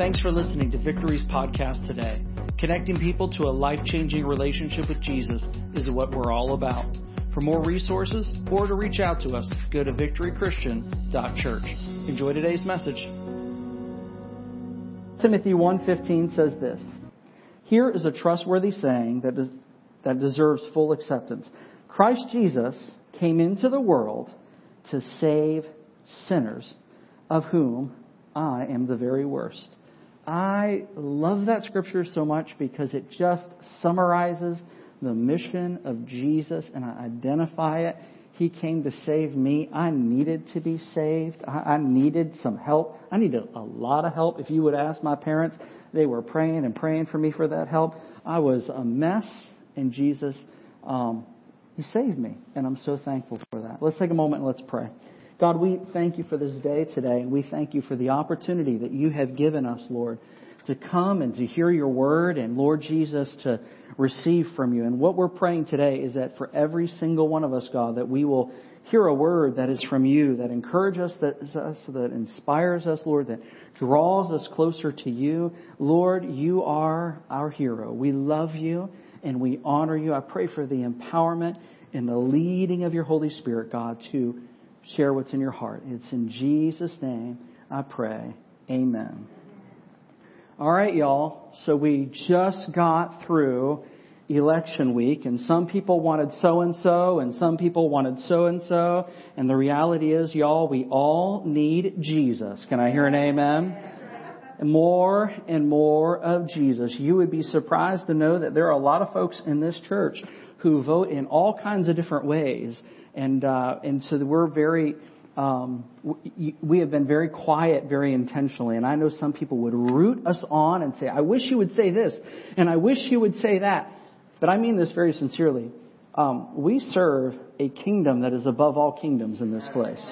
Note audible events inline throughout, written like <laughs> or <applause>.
Thanks for listening to Victory's podcast today. Connecting people to a life changing relationship with Jesus is what we're all about. For more resources or to reach out to us, go to victorychristian.church. Enjoy today's message. Timothy 1:15 says this. Here is a trustworthy saying that, that deserves full acceptance. Christ Jesus came into the world to save sinners, of whom I am the very worst. I love that scripture so much because it just summarizes the mission of Jesus and I identify it. He came to save me. I needed to be saved. I, needed some help. I needed a lot of help. If you would ask my parents, they were praying and praying for me for that help. I was a mess, and Jesus, um, He saved me, and I'm so thankful for that. Let's take a moment and let's pray. God, we thank you for this day today, we thank you for the opportunity that you have given us, Lord, to come and to hear your word, and Lord Jesus, to receive from you. And what we're praying today is that for every single one of us, God, that we will hear a word that is from you, that encourages us, that, that inspires us, Lord, that draws us closer to you. Lord, you are our hero. We love you and we honor you. I pray for the empowerment and the leading of your Holy Spirit, God, to share what's in your heart. It's in Jesus' name I pray. Amen. All right, y'all. So we just got through election week, and some people wanted so and so, and some people wanted so and so. And the reality is, y'all, we all need Jesus. Can I hear an amen? More and more of Jesus. You would be surprised to know that there are a lot of folks in this church who vote in all kinds of different ways. And uh, and so we're very um, we have been very quiet very intentionally. And i know some people would root us on and say i wish you would say this and i wish you would say that. But i mean this very sincerely. Um, we serve a kingdom that is above all kingdoms in this place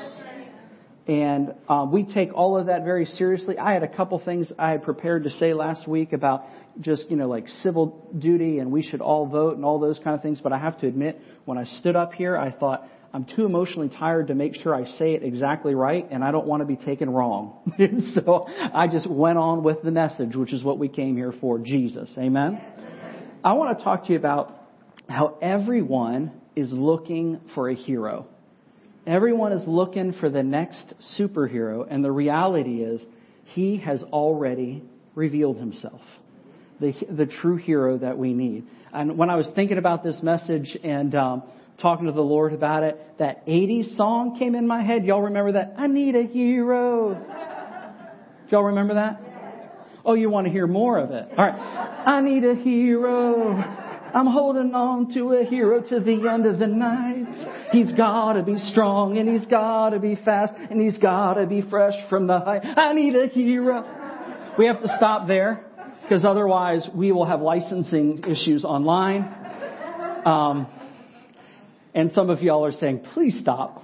and um, we take all of that very seriously. I had a couple things I had prepared to say last week about just, you know, like civil duty and we should all vote and all those kind of things. But I have to admit, when I stood up here, I thought, I'm too emotionally tired to make sure I say it exactly right and I don't want to be taken wrong. <laughs> so I just went on with the message, which is what we came here for, Jesus. Amen? I want to talk to you about how everyone is looking for a hero. Everyone is looking for the next superhero, and the reality is, he has already revealed himself. The, the true hero that we need. And when I was thinking about this message and um, talking to the Lord about it, that 80s song came in my head. Y'all remember that? I need a hero. Y'all remember that? Oh, you want to hear more of it? All right. I need a hero. I'm holding on to a hero to the end of the night. He's gotta be strong and he's gotta be fast and he's gotta be fresh from the height. I need a hero. We have to stop there because otherwise we will have licensing issues online. Um, and some of y'all are saying, please stop.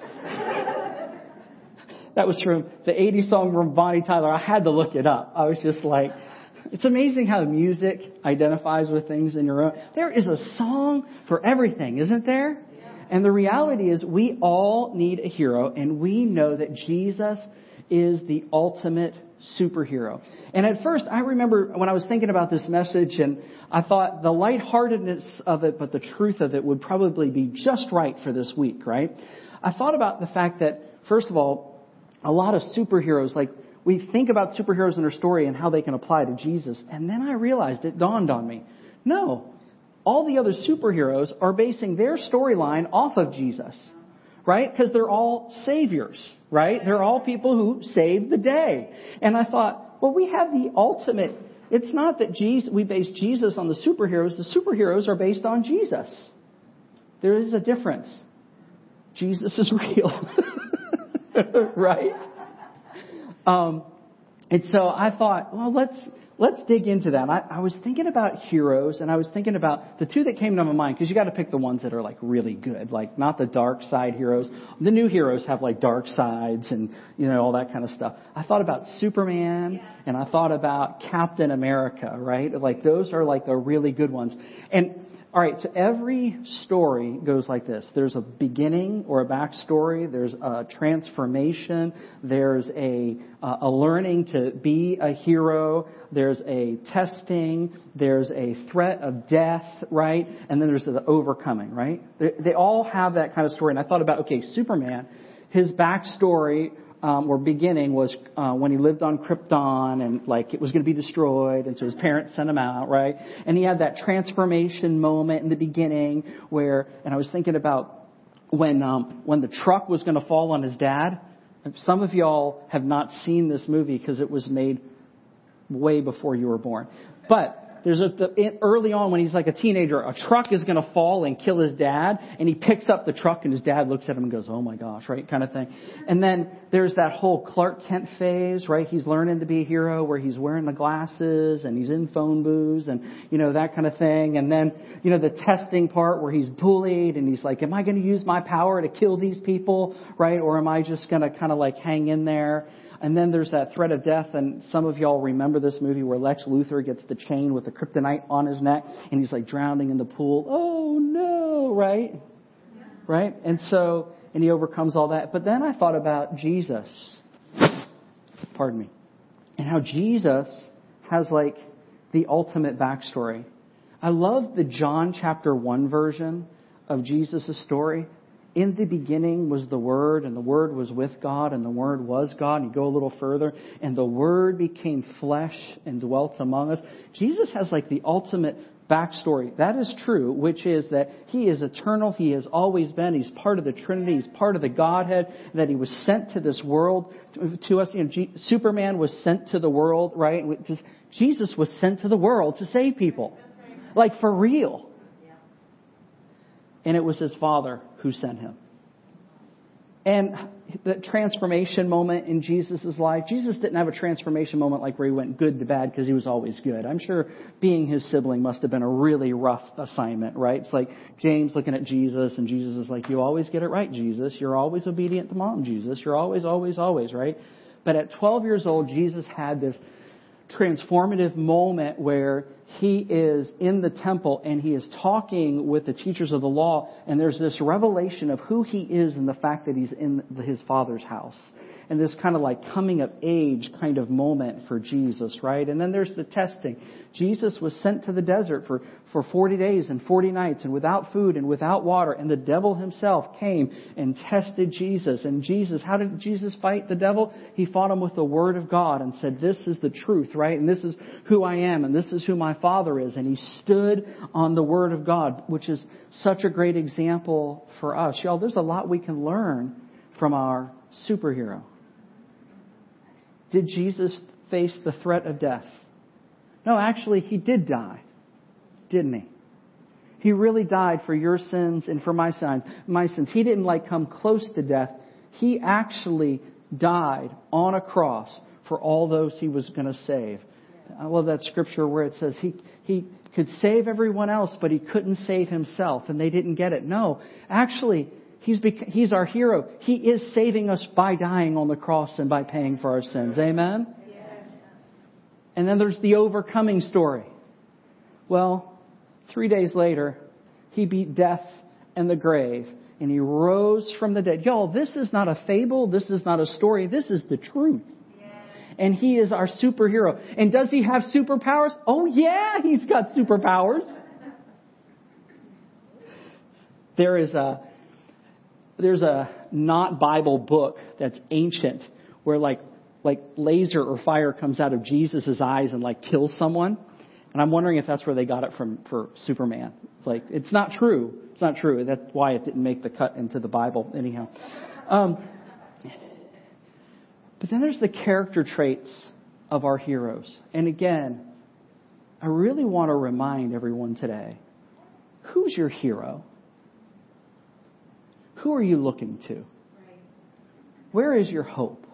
that was from the 80s song from Bonnie Tyler. I had to look it up. I was just like, it's amazing how music identifies with things in your own. There is a song for everything, isn't there? And the reality is we all need a hero and we know that Jesus is the ultimate superhero. And at first, I remember when I was thinking about this message and I thought the lightheartedness of it, but the truth of it would probably be just right for this week, right? I thought about the fact that, first of all, a lot of superheroes, like we think about superheroes in their story and how they can apply to Jesus. And then I realized it dawned on me. No. All the other superheroes are basing their storyline off of Jesus. Right? Because they're all saviors. Right? They're all people who saved the day. And I thought, well, we have the ultimate. It's not that Jesus, we base Jesus on the superheroes. The superheroes are based on Jesus. There is a difference. Jesus is <laughs> real. <laughs> right? Um, and so I thought, well, let's let's dig into that. I, I, was thinking about heroes, and I was thinking about the two that came to my mind because you got to pick the ones that are like really good, like not the dark side heroes. The new heroes have like dark sides and you know all that kind of stuff. I thought about Superman, and I thought about Captain America, right? Like those are like the really good ones. And All right, so every story goes like this. There's a beginning or a backstory. There's a transformation. There's a, uh, a learning to be a hero. There's a testing. There's a threat of death, right? And then there's the overcoming, right? They, they all have that kind of story. And I thought about, okay, Superman, his backstory um, or beginning was uh, when he lived on Krypton and like it was going to be destroyed, and so his parents sent him out, right? And he had that transformation moment in the beginning where, and I was thinking about when um, when the truck was going to fall on his dad. Some of y'all have not seen this movie because it was made way before you were born, but there's a, the, early on when he's like a teenager, a truck is going to fall and kill his dad, and he picks up the truck, and his dad looks at him and goes, "Oh my gosh," right, kind of thing. And then there's that whole Clark Kent phase, right? He's learning to be a hero, where he's wearing the glasses and he's in phone booths and you know that kind of thing. And then you know the testing part where he's bullied and he's like, "Am I going to use my power to kill these people, right, or am I just going to kind of like hang in there?" And then there's that threat of death, and some of y'all remember this movie where Lex Luthor gets the chain with the kryptonite on his neck, and he's like drowning in the pool. Oh no, right? Yeah. Right? And so, and he overcomes all that. But then I thought about Jesus. Pardon me. And how Jesus has like the ultimate backstory. I love the John chapter 1 version of Jesus' story in the beginning was the Word, and the Word was with God, and the Word was God. And you go a little further, and the Word became flesh and dwelt among us. Jesus has like the ultimate backstory. That is true, which is that He is eternal. He has always been. He's part of the Trinity. He's part of the Godhead. That He was sent to this world to us. You know, G- Superman was sent to the world, right? Because Jesus was sent to the world to save people, like for real. And it was His Father who sent him. And the transformation moment in Jesus' life, Jesus didn't have a transformation moment like where he went good to bad because he was always good. I'm sure being his sibling must have been a really rough assignment, right? It's like James looking at Jesus and Jesus is like, you always get it right, Jesus. You're always obedient to mom, Jesus. You're always, always, always, right? But at 12 years old, Jesus had this transformative moment where he is in the temple and he is talking with the teachers of the law and there's this revelation of who he is and the fact that he's in his father's house and this kind of like coming of age kind of moment for Jesus, right? And then there's the testing. Jesus was sent to the desert for, for 40 days and 40 nights and without food and without water. And the devil himself came and tested Jesus. And Jesus, how did Jesus fight the devil? He fought him with the word of God and said, this is the truth, right? And this is who I am and this is who my father is. And he stood on the word of God, which is such a great example for us. Y'all, there's a lot we can learn from our superhero. Did Jesus face the threat of death? No, actually, he did die, didn't he? He really died for your sins and for my sins. My sins. He didn't like come close to death. He actually died on a cross for all those he was going to save. I love that scripture where it says he, he could save everyone else, but he couldn't save himself, and they didn't get it. No, actually, He's, bec- he's our hero. He is saving us by dying on the cross and by paying for our sins. Amen? And then there's the overcoming story. Well, three days later, he beat death and the grave, and he rose from the dead. Y'all, this is not a fable. This is not a story. This is the truth. And he is our superhero. And does he have superpowers? Oh yeah, he's got superpowers. <laughs> There is a, there's a not Bible book that's ancient where like like laser or fire comes out of Jesus' eyes and like kills someone. And I'm wondering if that's where they got it from for Superman. Like it's not true. It's not true. That's why it didn't make the cut into the Bible anyhow. Um, but then there's the character traits of our heroes. And again, I really want to remind everyone today, who's your hero? Who are you looking to? Where is your hope?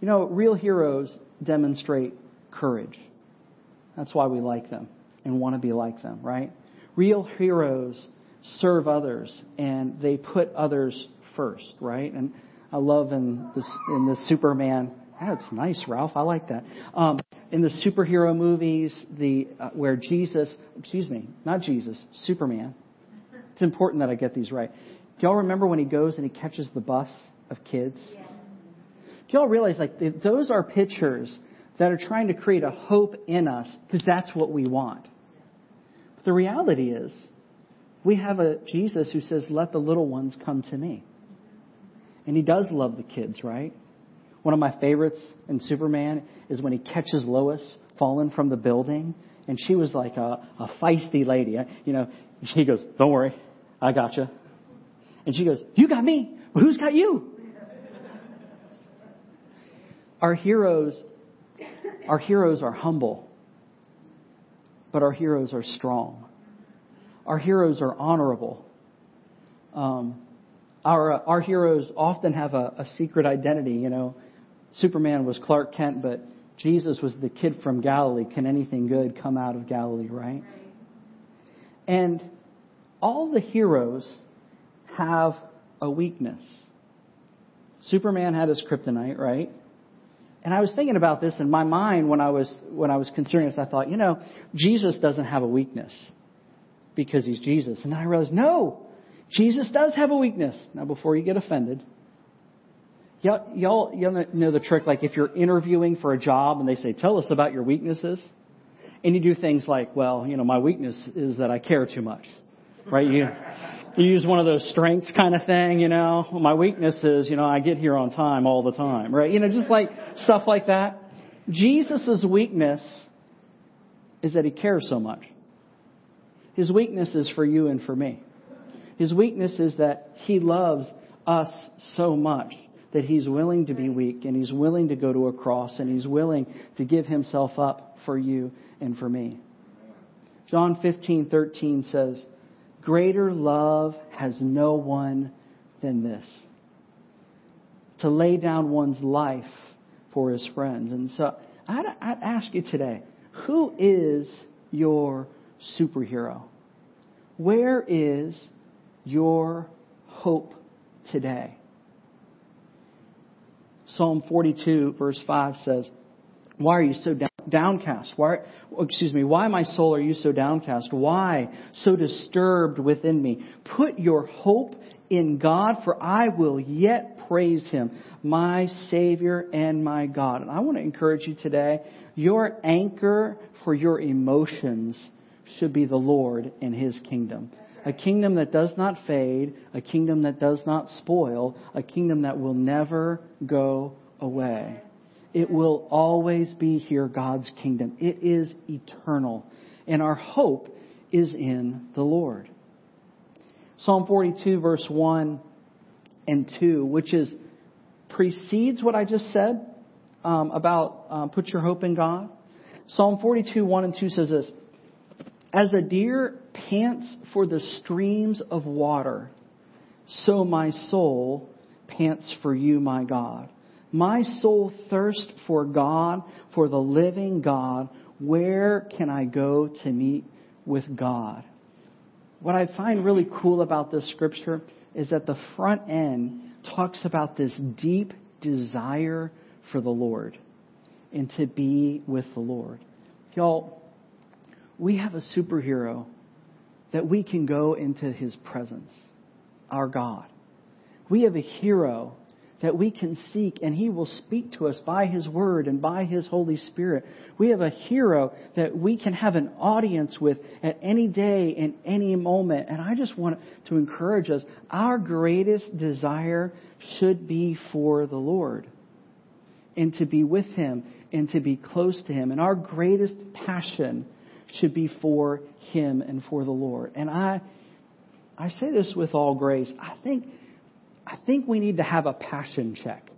You know, real heroes demonstrate courage. That's why we like them and want to be like them, right? Real heroes serve others and they put others first, right? And I love in this in the Superman That's nice, Ralph. I like that. Um, in the superhero movies, the uh, where Jesus, excuse me, not Jesus, Superman. It's important that I get these right. Do y'all remember when he goes and he catches the bus of kids? Yeah. Do y'all realize like those are pictures that are trying to create a hope in us because that's what we want. But the reality is, we have a Jesus who says, "Let the little ones come to me," and he does love the kids, right? One of my favorites in Superman is when he catches Lois falling from the building, and she was like a, a feisty lady. You know, he goes, "Don't worry, I gotcha. and she goes, "You got me, but who's got you?" Our heroes, our heroes are humble, but our heroes are strong. Our heroes are honorable. Um, our our heroes often have a, a secret identity. You know, Superman was Clark Kent, but Jesus was the kid from Galilee. Can anything good come out of Galilee, right? And all the heroes have a weakness. Superman had his kryptonite, right? And I was thinking about this in my mind when I was when I was considering this. I thought, you know, Jesus doesn't have a weakness because he's Jesus. And I realized, no, Jesus does have a weakness. Now, before you get offended, Y'all, y'all, y'all know the trick, like if you're interviewing for a job and they say, tell us about your weaknesses. And you do things like, well, you know, my weakness is that I care too much. Right? You, you use one of those strengths kind of thing, you know. My weakness is, you know, I get here on time all the time. Right? You know, just like stuff like that. Jesus' weakness is that he cares so much. His weakness is for you and for me. His weakness is that he loves us so much that he's willing to be weak and he's willing to go to a cross and he's willing to give himself up for you and for me. John 15:13 says, "Greater love has no one than this: to lay down one's life for his friends." And so I'd, I'd ask you today, who is your superhero? Where is your hope today? Psalm 42 verse 5 says, why are you so downcast? Why, excuse me, why, my soul, are you so downcast? Why so disturbed within me? Put your hope in God, for I will yet praise Him, my Savior and my God. And I want to encourage you today, your anchor for your emotions should be the Lord and His kingdom a kingdom that does not fade, a kingdom that does not spoil, a kingdom that will never go away. It will always be here, God's kingdom. It is eternal. And our hope is in the Lord. Psalm 42, verse 1 and 2, which is precedes what I just said um, about um, put your hope in God. Psalm 42, 1 and 2 says this As a deer pants for the streams of water, so my soul pants for you, my God. My soul thirsts for God, for the living God. Where can I go to meet with God? What I find really cool about this scripture is that the front end talks about this deep desire for the Lord and to be with the Lord. Y'all, we have a superhero that we can go into his presence, our God. We have a hero that we can seek and he will speak to us by his word and by his Holy Spirit. We have a hero that we can have an audience with at any day and any moment. And I just want to encourage us, our greatest desire should be for the Lord and to be with him and to be close to him. And our greatest passion should be for Him and for the Lord. And I, I say this with all grace. I think, I think we need to have a passion check.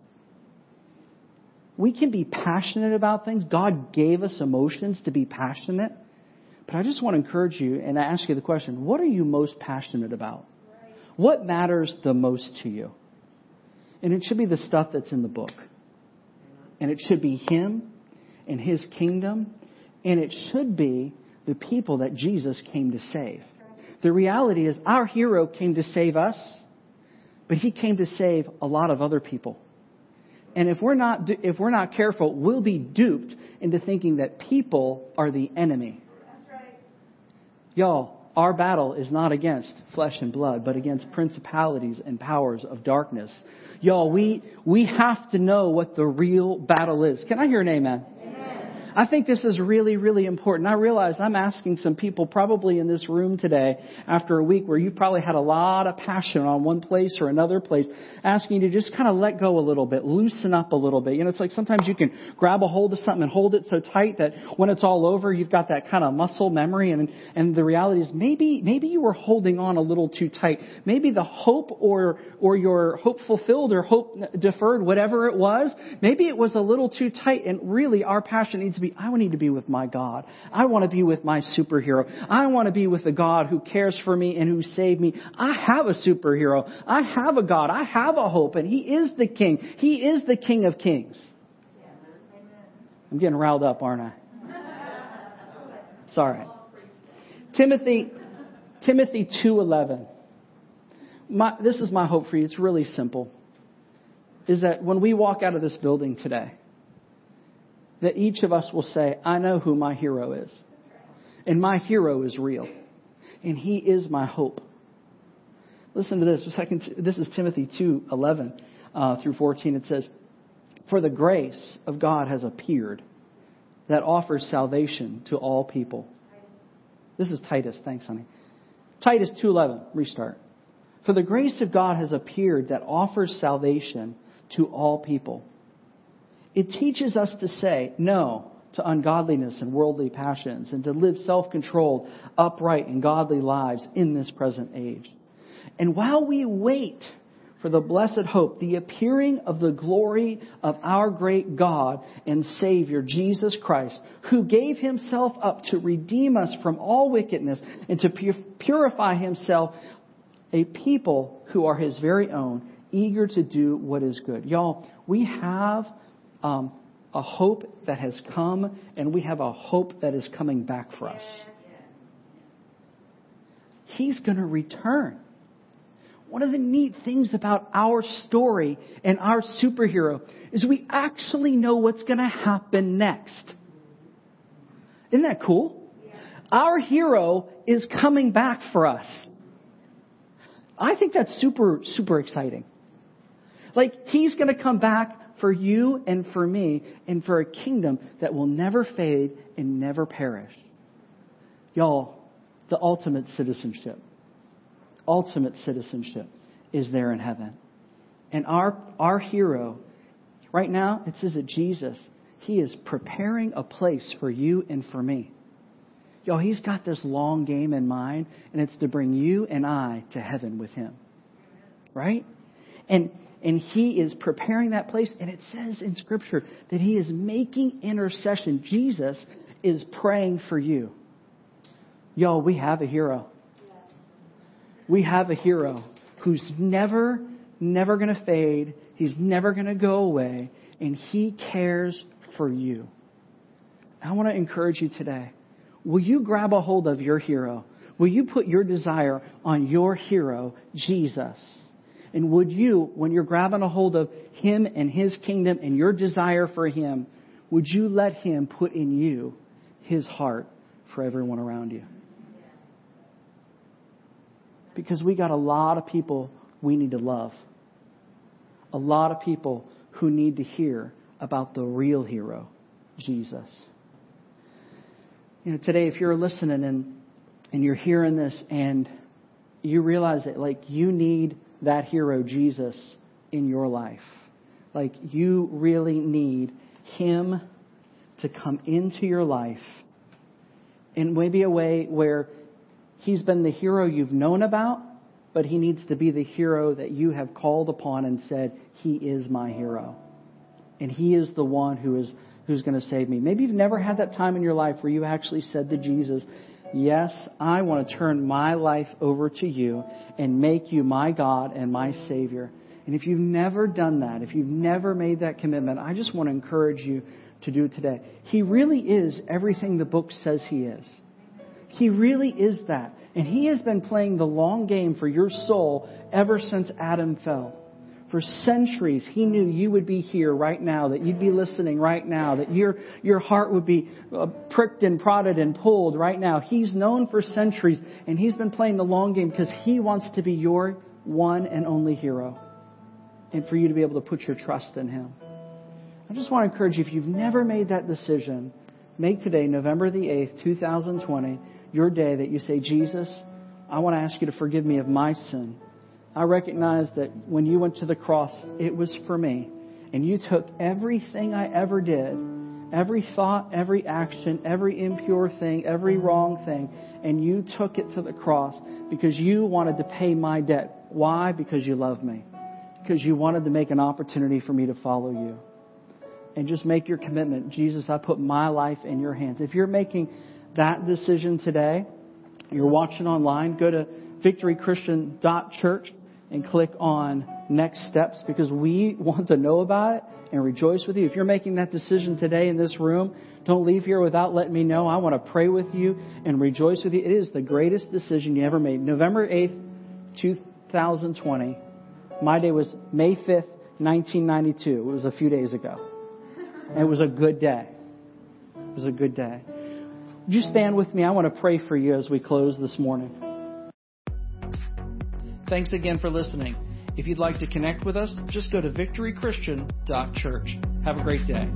We can be passionate about things. God gave us emotions to be passionate. But I just want to encourage you and ask you the question, what are you most passionate about? What matters the most to you? And it should be the stuff that's in the book. And it should be Him and His kingdom and it should be the people that Jesus came to save. The reality is our hero came to save us, but he came to save a lot of other people. And if we're not, if we're not careful, we'll be duped into thinking that people are the enemy. Right. Y'all, our battle is not against flesh and blood, but against principalities and powers of darkness. Y'all, we, we have to know what the real battle is. Can I hear an amen? I think this is really, really important. I realize I'm asking some people probably in this room today after a week where you've probably had a lot of passion on one place or another place, asking you to just kind of let go a little bit, loosen up a little bit. You know, it's like sometimes you can grab a hold of something and hold it so tight that when it's all over, you've got that kind of muscle memory and, and the reality is maybe, maybe you were holding on a little too tight. Maybe the hope or, or your hope fulfilled or hope deferred, whatever it was, maybe it was a little too tight and really our passion needs to be be, I need to be with my God. I want to be with my superhero. I want to be with the God who cares for me and who saved me. I have a superhero. I have a God. I have a hope and He is the King. He is the King of Kings. I'm getting riled up, aren't I? It's all right. Timothy, Timothy 2.11. My, this is my hope for you. It's really simple. Is that when we walk out of this building today, that each of us will say, I know who my hero is. And my hero is real. And he is my hope. Listen to this. This is Timothy 2 11 uh, through 14. It says, For the grace of God has appeared that offers salvation to all people. This is Titus. Thanks, honey. Titus 2:11. Restart. For the grace of God has appeared that offers salvation to all people it teaches us to say no to ungodliness and worldly passions and to live self-controlled, upright, and godly lives in this present age. And while we wait for the blessed hope, the appearing of the glory of our great God and Savior, Jesus Christ, who gave himself up to redeem us from all wickedness and to purify himself a people who are his very own, eager to do what is good. Y'all, we have um, a hope that has come, and we have a hope that is coming back for us. He's going to return. One of the neat things about our story and our superhero is we actually know what's going to happen next. Isn't that cool? Our hero is coming back for us. I think that's super, super exciting. Like, he's going to come back for you and for me and for a kingdom that will never fade and never perish. Y'all, the ultimate citizenship, ultimate citizenship is there in heaven. And our, our hero, right now, it says that Jesus, he is preparing a place for you and for me. Y'all, he's got this long game in mind, and it's to bring you and I to heaven with him. Right? And and he is preparing that place. And it says in Scripture that he is making intercession. Jesus is praying for you. Y'all, we have a hero. We have a hero who's never, never going to fade. He's never going to go away. And he cares for you. I want to encourage you today. Will you grab a hold of your hero? Will you put your desire on your hero, Jesus? And would you, when you're grabbing a hold of Him and His kingdom and your desire for Him, would you let Him put in you His heart for everyone around you? Because we got a lot of people we need to love. A lot of people who need to hear about the real hero, Jesus. You know, today if you're listening and and you're hearing this and you realize that like you need that hero, Jesus, in your life. Like, you really need Him to come into your life in maybe a way where He's been the hero you've known about, but He needs to be the hero that you have called upon and said, He is my hero. And He is the one who is who's going to save me. Maybe you've never had that time in your life where you actually said to Jesus, Yes, I want to turn my life over to you and make you my God and my Savior. And if you've never done that, if you've never made that commitment, I just want to encourage you to do it today. He really is everything the book says he is. He really is that. And he has been playing the long game for your soul ever since Adam fell. For centuries, He knew you would be here right now, that you'd be listening right now, that your, your heart would be uh, pricked and prodded and pulled right now. He's known for centuries, and He's been playing the long game because He wants to be your one and only hero. And for you to be able to put your trust in Him. I just want to encourage you, if you've never made that decision, make today, November the 8th, 2020, your day that you say, Jesus, I want to ask you to forgive me of my sin. I recognize that when you went to the cross, it was for me. And you took everything I ever did, every thought, every action, every impure thing, every wrong thing, and you took it to the cross because you wanted to pay my debt. Why? Because you love me. Because you wanted to make an opportunity for me to follow you. And just make your commitment. Jesus, I put my life in your hands. If you're making that decision today, you're watching online, go to victorychristian.church and click on next steps because we want to know about it and rejoice with you. If you're making that decision today in this room, don't leave here without letting me know. I want to pray with you and rejoice with you. It is the greatest decision you ever made. November 8th, 2020. My day was May 5th, 1992. It was a few days ago. And it was a good day. It was a good day. Would you stand with me? I want to pray for you as we close this morning. Thanks again for listening. If you'd like to connect with us, just go to victorychristian.church. Have a great day.